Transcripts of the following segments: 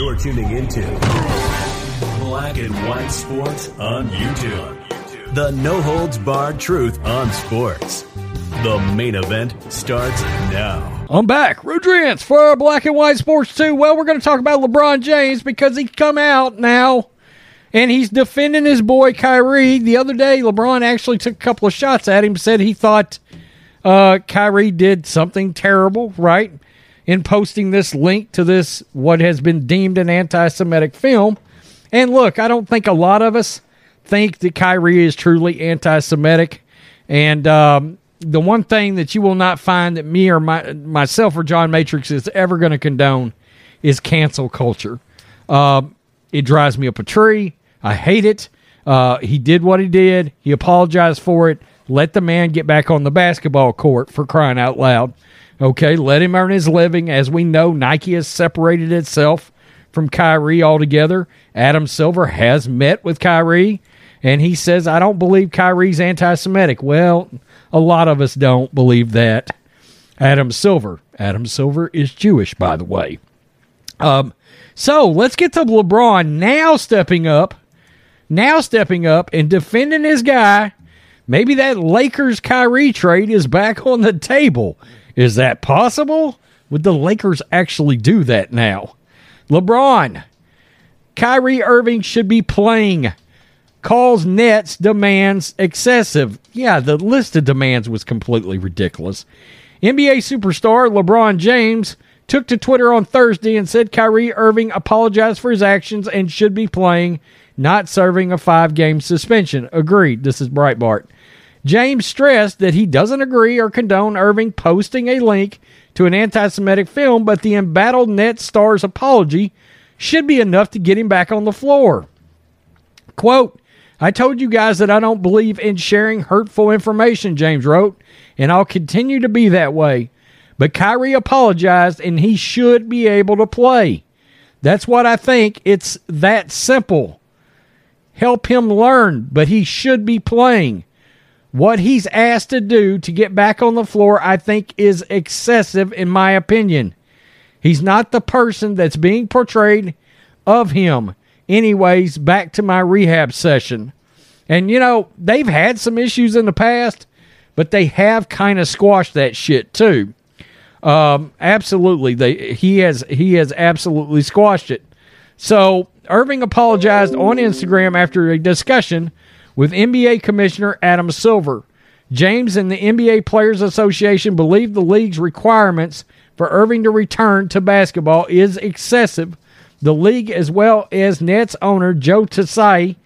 You're tuning into Black and White Sports on YouTube. The no holds barred truth on sports. The main event starts now. I'm back. Rodrance for Black and White Sports 2. Well, we're going to talk about LeBron James because he's come out now and he's defending his boy Kyrie. The other day, LeBron actually took a couple of shots at him, said he thought uh, Kyrie did something terrible, right? In posting this link to this, what has been deemed an anti Semitic film. And look, I don't think a lot of us think that Kyrie is truly anti Semitic. And um, the one thing that you will not find that me or my, myself or John Matrix is ever going to condone is cancel culture. Um, it drives me up a tree. I hate it. Uh, he did what he did. He apologized for it. Let the man get back on the basketball court for crying out loud. Okay, let him earn his living. As we know, Nike has separated itself from Kyrie altogether. Adam Silver has met with Kyrie, and he says, I don't believe Kyrie's anti Semitic. Well, a lot of us don't believe that. Adam Silver. Adam Silver is Jewish, by the way. Um, so let's get to LeBron now stepping up, now stepping up and defending his guy. Maybe that Lakers Kyrie trade is back on the table. Is that possible? Would the Lakers actually do that now? LeBron, Kyrie Irving should be playing. Calls Nets demands excessive. Yeah, the list of demands was completely ridiculous. NBA superstar LeBron James took to Twitter on Thursday and said Kyrie Irving apologized for his actions and should be playing, not serving a five game suspension. Agreed. This is Breitbart. James stressed that he doesn't agree or condone Irving posting a link to an anti Semitic film, but the embattled Net star's apology should be enough to get him back on the floor. Quote, I told you guys that I don't believe in sharing hurtful information, James wrote, and I'll continue to be that way. But Kyrie apologized and he should be able to play. That's what I think. It's that simple. Help him learn, but he should be playing. What he's asked to do to get back on the floor, I think, is excessive, in my opinion. He's not the person that's being portrayed of him. Anyways, back to my rehab session. And, you know, they've had some issues in the past, but they have kind of squashed that shit too. Um, absolutely, they he has he has absolutely squashed it. So Irving apologized on Instagram after a discussion with NBA Commissioner Adam Silver. James and the NBA Players Association believe the league's requirements for Irving to return to basketball is excessive. The league, as well as Nets owner Joe Tsai,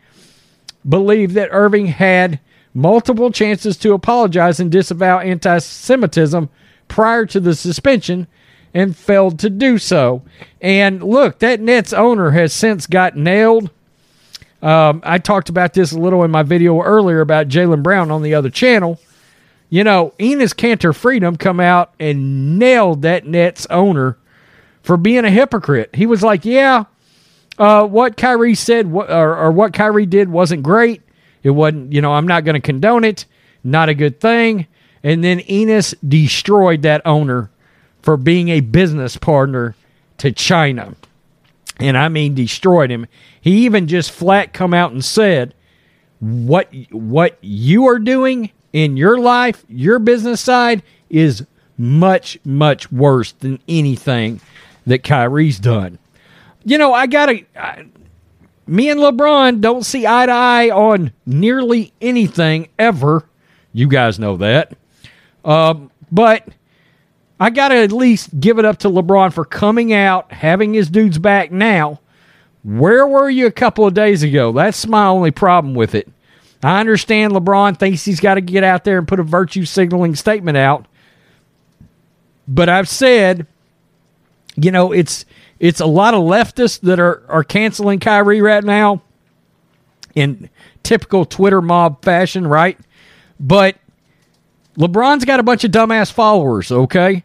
believe that Irving had multiple chances to apologize and disavow anti Semitism prior to the suspension and failed to do so. And look, that Nets owner has since got nailed. Um, I talked about this a little in my video earlier about Jaylen Brown on the other channel. You know, Enes Kanter Freedom come out and nailed that Nets owner for being a hypocrite. He was like, "Yeah, uh, what Kyrie said or, or what Kyrie did wasn't great. It wasn't, you know, I'm not going to condone it. Not a good thing." And then Enes destroyed that owner for being a business partner to China. And I mean destroyed him. He even just flat come out and said, "What what you are doing in your life, your business side is much much worse than anything that Kyrie's done." You know, I got to me and LeBron don't see eye to eye on nearly anything ever. You guys know that. Um, but I got to at least give it up to LeBron for coming out, having his dudes back now. Where were you a couple of days ago? That's my only problem with it. I understand LeBron thinks he's got to get out there and put a virtue signaling statement out. But I've said you know, it's it's a lot of leftists that are are canceling Kyrie right now in typical Twitter mob fashion, right? But LeBron's got a bunch of dumbass followers, okay?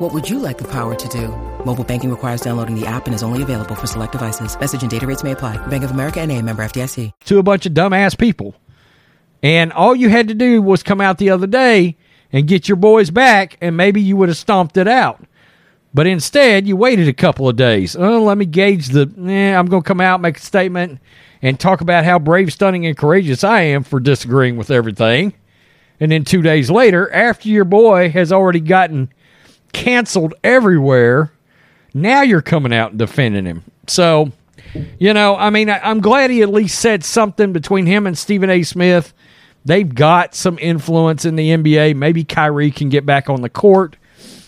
What would you like the power to do? Mobile banking requires downloading the app and is only available for select devices. Message and data rates may apply. Bank of America and a member FDIC. To a bunch of dumbass people. And all you had to do was come out the other day and get your boys back, and maybe you would have stomped it out. But instead, you waited a couple of days. Oh, let me gauge the. Eh, I'm going to come out, make a statement, and talk about how brave, stunning, and courageous I am for disagreeing with everything. And then two days later, after your boy has already gotten canceled everywhere, now you're coming out and defending him. So, you know, I mean, I, am glad he at least said something between him and Stephen A. Smith. They've got some influence in the NBA. Maybe Kyrie can get back on the court.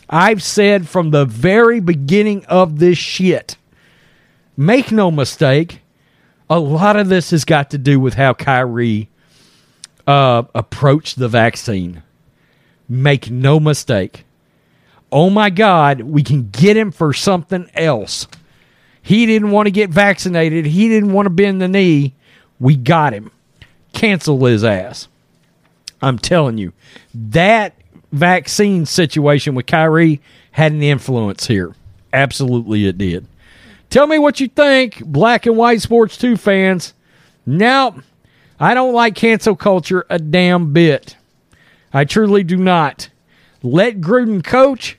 I've said from the very beginning of this shit, make no mistake, a lot of this has got to do with how Kyrie uh, approached the vaccine. Make no mistake. Oh my God, we can get him for something else. He didn't want to get vaccinated. He didn't want to bend the knee. We got him. Cancel his ass. I'm telling you, that vaccine situation with Kyrie had an influence here. Absolutely, it did. Tell me what you think, black and white sports 2 fans. Now, I don't like cancel culture a damn bit. I truly do not. Let Gruden coach,